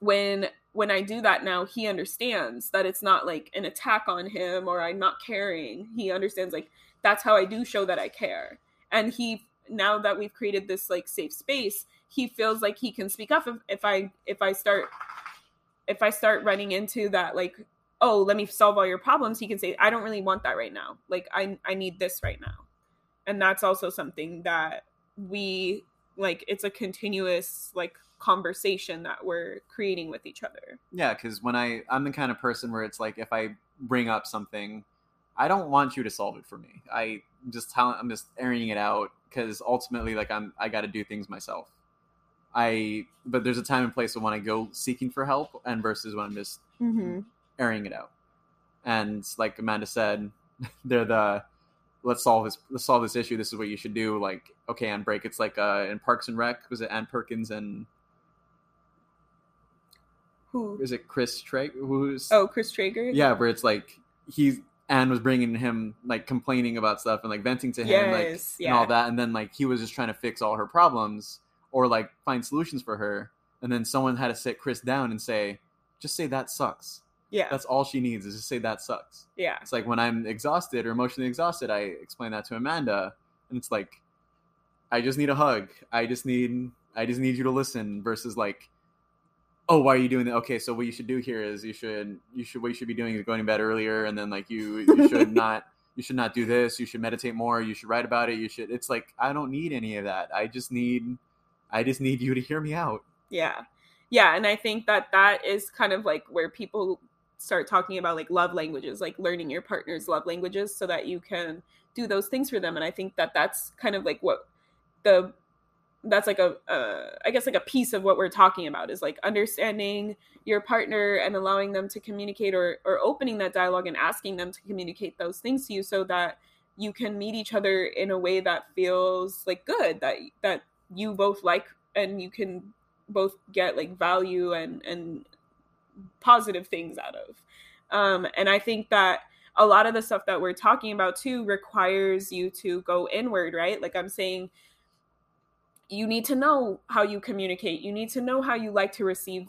when when i do that now he understands that it's not like an attack on him or i'm not caring. He understands like that's how i do show that i care. And he now that we've created this like safe space he feels like he can speak up if, if i if i start if i start running into that like oh let me solve all your problems he can say i don't really want that right now. Like i i need this right now. And that's also something that we like it's a continuous like conversation that we're creating with each other. Yeah because when i i'm the kind of person where it's like if i bring up something i don't want you to solve it for me. I just tell i'm just airing it out because ultimately like i'm i got to do things myself i but there's a time and place when i go seeking for help and versus when i'm just mm-hmm. airing it out and like amanda said *laughs* they're the let's solve this let's solve this issue this is what you should do like okay on break it's like uh in parks and rec was it ann perkins and who is it chris Traeger? who's oh chris traeger yeah where it's like he's ann was bringing him like complaining about stuff and like venting to him like yeah. and all that and then like he was just trying to fix all her problems or like find solutions for her and then someone had to sit chris down and say just say that sucks yeah that's all she needs is just say that sucks yeah it's like when I'm exhausted or emotionally exhausted, I explain that to Amanda, and it's like, I just need a hug. I just need, I just need you to listen. Versus like, oh, why are you doing that? Okay, so what you should do here is you should, you should, what you should be doing is going to bed earlier, and then like you, you *laughs* should not, you should not do this. You should meditate more. You should write about it. You should. It's like I don't need any of that. I just need, I just need you to hear me out. yeah yeah and i think that that is kind of like where people start talking about like love languages like learning your partner's love languages so that you can do those things for them and i think that that's kind of like what the that's like a uh, i guess like a piece of what we're talking about is like understanding your partner and allowing them to communicate or or opening that dialogue and asking them to communicate those things to you so that you can meet each other in a way that feels like good that that you both like and you can both get like value and and positive things out of. Um, and I think that a lot of the stuff that we're talking about too requires you to go inward, right? Like I'm saying, you need to know how you communicate. You need to know how you like to receive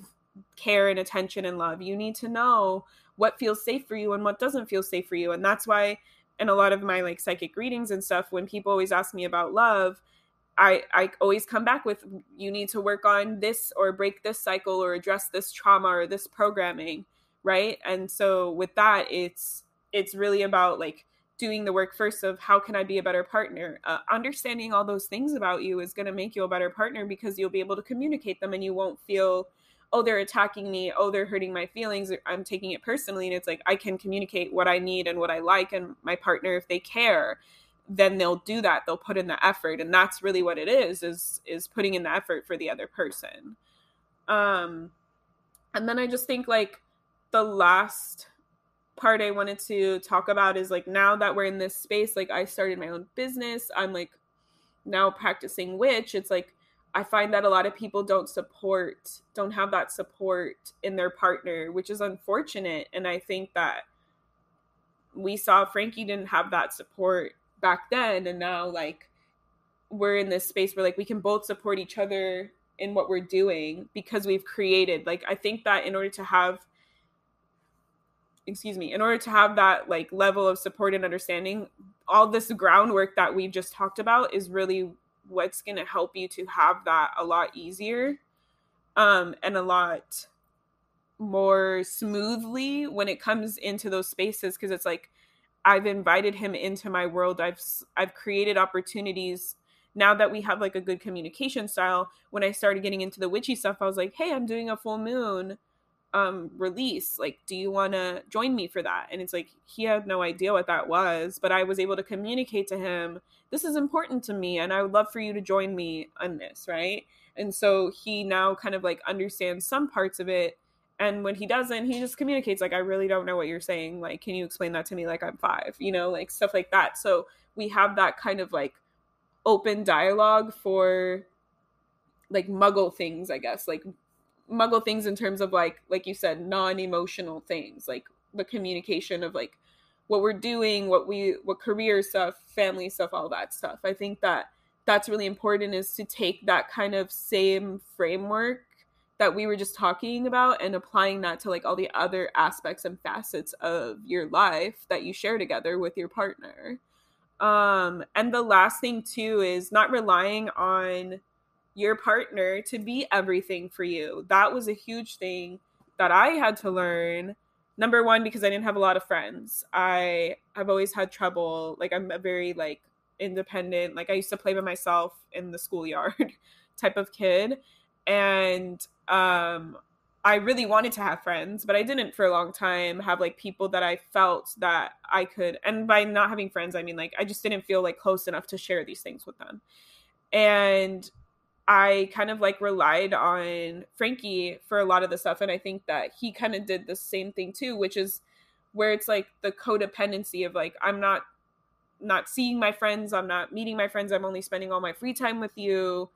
care and attention and love. You need to know what feels safe for you and what doesn't feel safe for you. And that's why in a lot of my like psychic readings and stuff, when people always ask me about love, I, I always come back with you need to work on this or break this cycle or address this trauma or this programming right? And so with that it's it's really about like doing the work first of how can i be a better partner? Uh, understanding all those things about you is going to make you a better partner because you'll be able to communicate them and you won't feel oh they're attacking me oh they're hurting my feelings i'm taking it personally and it's like i can communicate what i need and what i like and my partner if they care then they'll do that. They'll put in the effort and that's really what it is is is putting in the effort for the other person. Um and then i just think like the last part i wanted to talk about is like now that we're in this space like i started my own business. I'm like now practicing witch. It's like I find that a lot of people don't support, don't have that support in their partner, which is unfortunate. And I think that we saw Frankie didn't have that support back then. And now, like, we're in this space where, like, we can both support each other in what we're doing because we've created, like, I think that in order to have, excuse me, in order to have that, like, level of support and understanding, all this groundwork that we've just talked about is really what's going to help you to have that a lot easier um, and a lot more smoothly when it comes into those spaces because it's like I've invited him into my world. I've I've created opportunities now that we have like a good communication style. When I started getting into the witchy stuff, I was like, "Hey, I'm doing a full moon um release like do you want to join me for that and it's like he had no idea what that was but i was able to communicate to him this is important to me and i would love for you to join me on this right and so he now kind of like understands some parts of it and when he doesn't he just communicates like i really don't know what you're saying. Like can you explain that to me? Like i'm five you know like stuff like that. So we have that kind of like open dialogue for like muggle things i guess like muggle things in terms of like like you said non-emotional things like the communication of like what we're doing what we what career stuff family stuff all that stuff. I think that that's really important is to take that kind of same framework that we were just talking about and applying that to like all the other aspects and facets of your life that you share together with your partner um and the last thing too is not relying on your partner to be everything for you. That was a huge thing that I had to learn. Number one, because I didn't have a lot of friends. I have always had trouble. Like I'm a very like independent. Like I used to play by myself in the schoolyard *laughs* type of kid. And um I really wanted to have friends, but I didn't for a long time have like people that I felt that I could and by not having friends I mean like I just didn't feel like close enough to share these things with them. And I kind of like relied on Frankie for a lot of the stuff. And I think that he kind of did the same thing too, which is where it's like the codependency of like, I'm not not seeing my friends, I'm not meeting my friends, I'm only spending all my free time with you.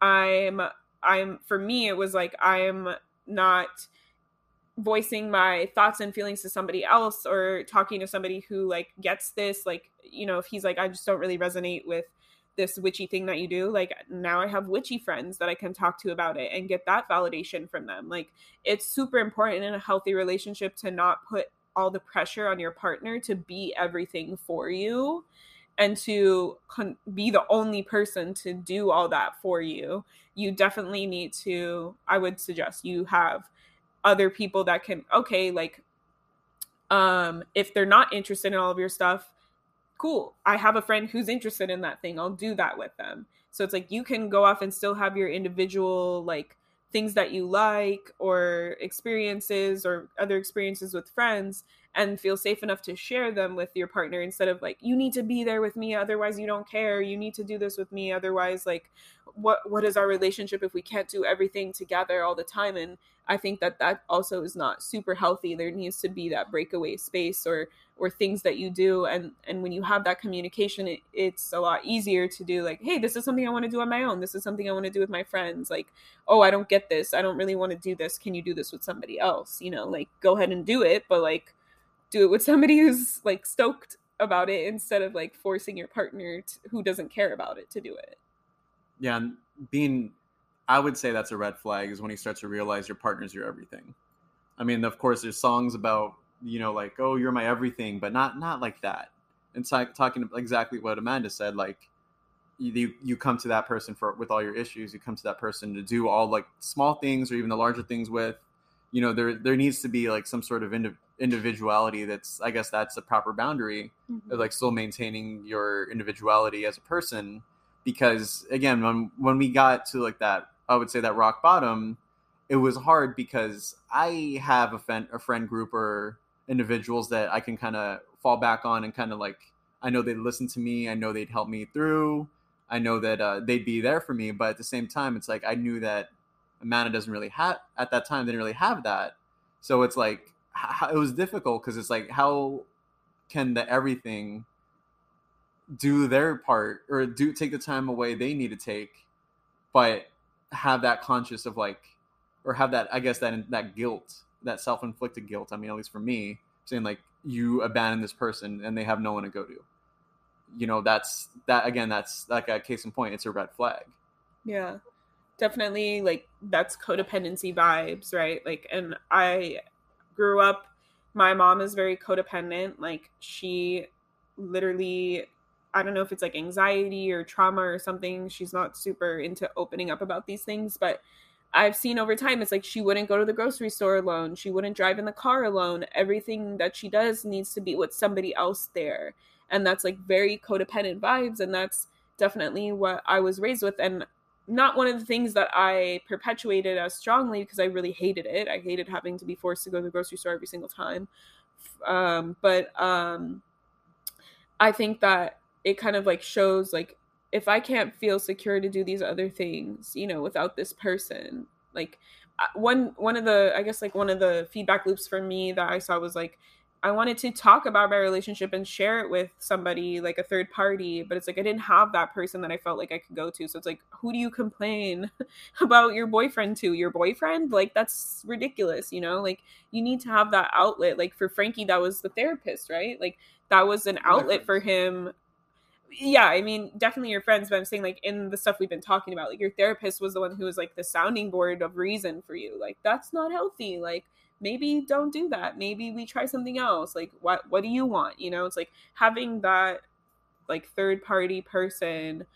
I'm I'm for me it was like I'm not voicing my thoughts and feelings to somebody else or talking to somebody who like gets this like you know if he's like I just don't really resonate with this witchy thing that you do like now i have witchy friends that i can talk to about it and get that validation from them. Like it's super important in a healthy relationship to not put all the pressure on your partner to be everything for you and to con- be the only person to do all that for you you definitely need to i would suggest you have other people that can okay like um if they're not interested in all of your stuff cool. I have a friend who's interested in that thing. I'll do that with them. So it's like you can go off and still have your individual like things that you like or experiences or other experiences with friends and feel safe enough to share them with your partner instead of like you need to be there with me otherwise you don't care. You need to do this with me otherwise like what what is our relationship if we can't do everything together all the time? And i think that that also is not super healthy. There needs to be that breakaway space or or things that you do. And and when you have that communication it, it's a lot easier to do like hey this is something i want to do on my own. This is something i want to do with my friends. Like oh i don't get this. I don't really want to do this. Can you do this with somebody else? You know like go ahead and do it but like do it with somebody who's like stoked about it instead of like forcing your partner to, who doesn't care about it to do it. Yeah and being i would say that's a red flag is when you start to realize your partner's your everything. I mean of course there's songs about you know like oh you're my everything but not not like that. And talking exactly what amanda said like you you come to that person for with all your issues you come to that person to do all like small things or even the larger things with you know there there needs to be like some sort of indi- individuality that's i guess that's a proper boundary mm-hmm. of like still maintaining your individuality as a person because again when when we got to like that i would say that rock bottom it was hard because I have a friend a friend group or individuals that I can kind of fall back on and kind of like I know they'd listen to me, I know they'd help me through, I know that uh, they'd be there for me, but at the same time, it's like I knew that Amanda doesn't really have at that time didn't really have that, so it's like h- it was difficult because it's like how can the everything do their part or do take the time away they need to take, but have that conscious of like or have that I guess that that guilt, that self inflicted guilt. I mean, at least for me, saying like you abandon this person and they have no one to go to. You know, that's that again. That's like a case in point. It's a red flag. Yeah, definitely. Like that's codependency vibes, right? Like, and I grew up. My mom is very codependent. Like she literally I don't know if it's like anxiety or trauma or something. She's not super into opening up about these things, but I've seen over time it's like she wouldn't go to the grocery store alone. She wouldn't drive in the car alone. Everything that she does needs to be with somebody else there. And that's like very codependent vibes and that's definitely what I was raised with and not one of the things that I perpetuated as strongly because I really hated it. I hated having to be forced to go to the grocery store every single time. Um, but um, I think that it kind of like shows like if I can't feel secure to do these other things, you know, without this person, like one one of the I guess like one of the feedback loops for me that I saw was like I wanted to talk about my relationship and share it with somebody like a third party, but it's like I didn't have that person that I felt like I could go to. So it's like, who do you complain *laughs* about your boyfriend to? Your boyfriend? Like that's ridiculous, you know? Like you need to have that outlet. Like for Frankie, that was the therapist, right? Like that was an outlet for him yeah, I mean, definitely your friends, but I'm saying like in the stuff we've been talking about, like your therapist was the one who was like the sounding board of reason for you. Like that's not healthy. Like maybe don't do that. Maybe we try something else. Like what what do you want? You know, it's like having that like third party person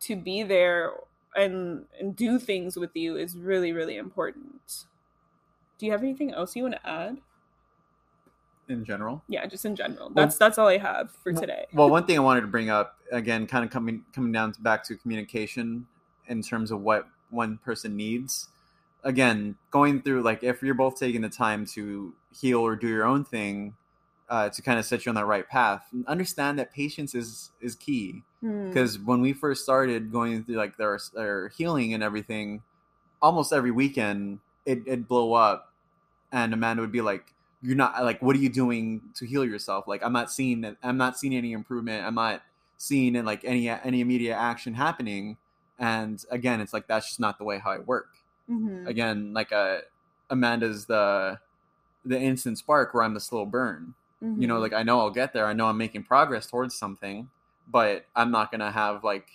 to be there and and do things with you is really really important. Do you have anything else you want to add? in general. Yeah, just in general. That's well, that's all I have for today. Well, one thing I wanted to bring up again, kind of coming coming down to back to communication in terms of what one person needs. Again, going through like if you're both taking the time to heal or do your own thing uh, to kind of set you on that right path, understand that patience is is key. Because hmm. when we first started going through like their their healing and everything, almost every weekend it it blow up, and Amanda would be like, you're not like what are you doing to heal yourself like i'm not seeing that i'm not seeing any improvement i'm not seeing in like any any immediate action happening and again it's like that's just not the way how i work mm-hmm. again like uh amanda's the the instant spark where i'm the slow burn mm-hmm. you know mm-hmm. like i know i'll get there i know i'm making progress towards something but i'm not gonna have like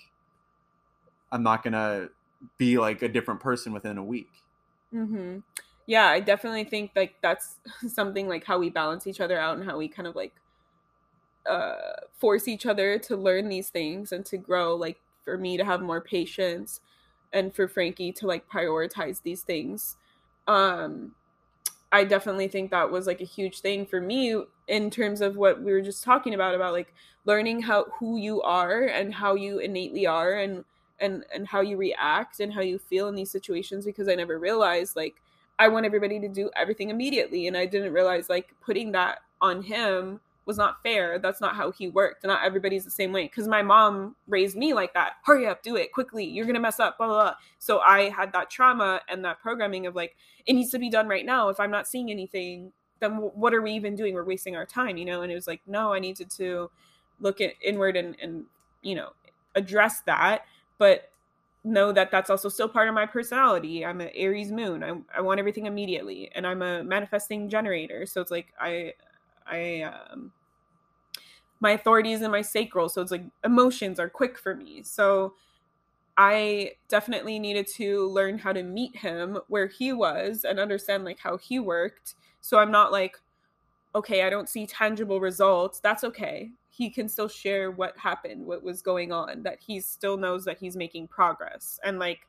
i'm not gonna be like a different person within a week mm-hmm yeah i definitely think like that's *laughs* something like how we balance each other out and how we kind of like uh force each other to learn these things and to grow like for me to have more patience and for frankie to like prioritize these things um i definitely think that was like a huge thing for me in terms of what we were just talking about about like learning how who you are and how you innately are and and and how you react and how you feel in these situations because i never realized like I want everybody to do everything immediately. And I didn't realize like putting that on him was not fair. That's not how he worked. Not everybody's the same way. Because my mom raised me like that. Hurry up, do it quickly. You're gonna mess up. Blah, blah blah. So I had that trauma and that programming of like it needs to be done right now. If I'm not seeing anything, then what are we even doing? We're wasting our time, you know. And it was like no, I needed to look at inward and and you know address that. But know that that's also still part of my personality. I'm an Aries moon. I, I want everything immediately, and I'm a manifesting generator. So it's like I, I, um, my authority is in my sacral. So it's like emotions are quick for me. So I definitely needed to learn how to meet him where he was and understand like how he worked. So I'm not like, okay, I don't see tangible results. That's okay he can still share what happened, what was going on, that he still knows that he's making progress. And like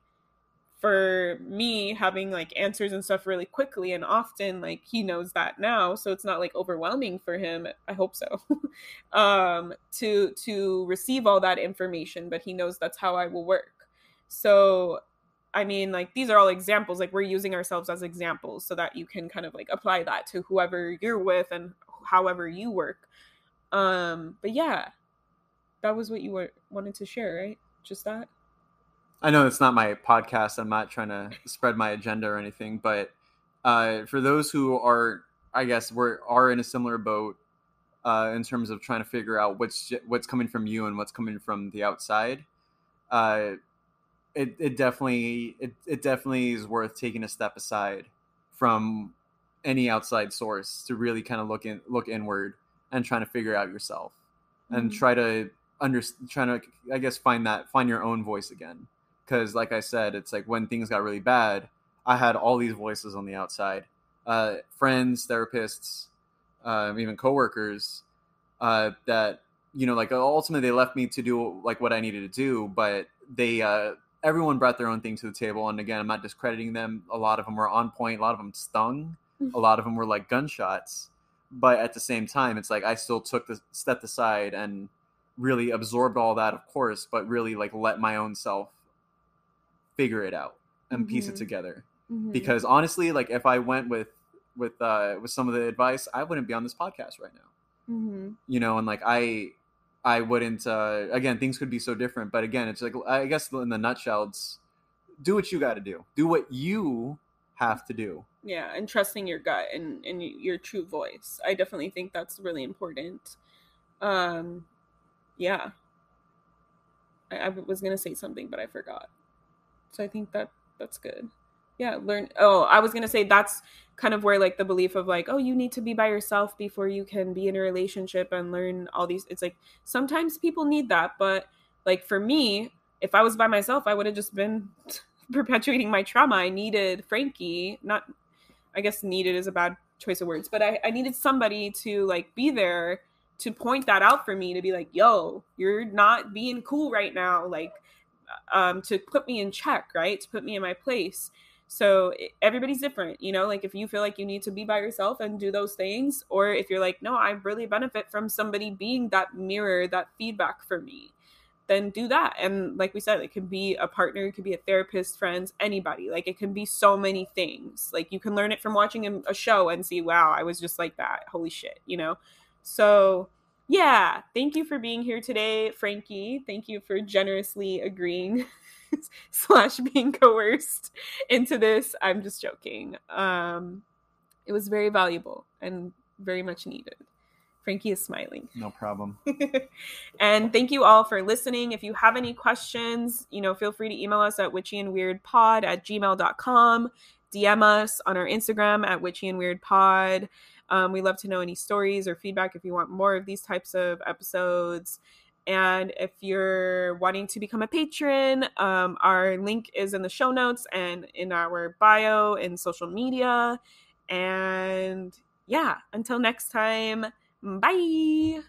for me having like answers and stuff really quickly and often like he knows that now so it's not like overwhelming for him i hope so *laughs* um to to receive all that information but he knows that's how i will work so I mean, like these are all examples. Like we're using ourselves as examples so that you can kind of like apply that to whoever you're with and however you work. Um, but yeah, that was what you were wanted to share, right? Just that. I know it's not my podcast. I'm not trying to spread my agenda or anything, but uh, for those who are, I guess, we're are in a similar boat uh, in terms of trying to figure out what's what's coming from you and what's coming from the outside. Uh, it, it definitely it, it definitely is worth taking a step aside from any outside source to really kind of look in look inward and trying to figure out yourself and Mhm. try to under trying to i guess find that find your own voice again because like i said it's like when things got really bad i had all these voices on the outside uh, friends therapists um, even coworkers uh, that you know like ultimately they left me to do like what i needed to do but they uh, everyone brought their own thing to the table and again i'm not discrediting them. A lot of them were on point a lot of them stung a lot of them were like gunshots but at the same time it's like i still took the stepped aside and really absorbed all that of course but really like let my own self figure it out and piece it Mhm. together. Mhm. because honestly like if i went with with uh with some of the advice i wouldn't be on this podcast right now. Mhm. you know and like i i wouldn't uh again things could be so different but again it's like i guess in the nutshell it's do what you got to do. Do what you have to do. Yeah and trusting your gut and and your true voice. I definitely think that's really important. Um yeah. I, I was gonna say something but i forgot so i think that that's good. Yeah learn oh i was gonna say that's kind of where like the belief of like oh you need to be by yourself before you can be in a relationship and learn all these it's like sometimes people need that but like for me if i was by myself i would have just been *laughs* perpetuating my trauma. I needed frankie not i guess needed is a bad choice of words but i, I needed somebody to like be there to point that out for me to be like yo you're not being cool right now. Like um to put me in check right? To put me in my place. So everybody's different you know? Like if you feel like you need to be by yourself and do those things or if you're like no i really benefit from somebody being that mirror that feedback for me then do that. And like we said it can be a partner it could be a therapist friends anybody. Like it can be so many things. Like you can learn it from watching a, a show and see wow i was just like that. Holy shit you know? So yeah thank you for being here today frankie thank you for generously agreeing *laughs* slash being coerced into this i'm just joking um it was very valuable and very much needed frankie is smiling no problem *laughs* and thank you all for listening. If you have any questions, you know, feel free to email us at witchyandweirdpod at gmail.com. DM us on our Instagram at witchyandweirdpod. Um, we love to know any stories or feedback if you want more of these types of episodes. And if you're wanting to become a patron, um, our link is in the show notes and in our bio in social media. And yeah, until next time, bye.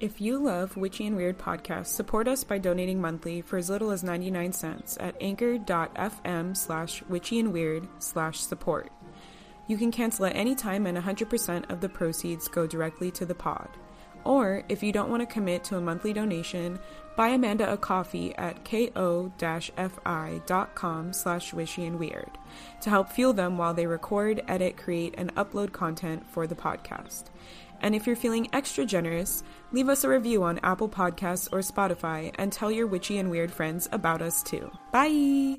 If you love Witchy and Weird podcasts, support us by donating monthly for as little as 99 cents at anchor.fm slash witchy and weird slash support. You can cancel at any time and 100% of the proceeds go directly to the pod. Or, if you don't want to commit to a monthly donation, buy Amanda a coffee at ko-fi.com slash witchy and weird to help fuel them while they record, edit, create, and upload content for the podcast. And if you're feeling extra generous, leave us a review on Apple Podcasts or Spotify and tell your witchy and weird friends about us too. Bye!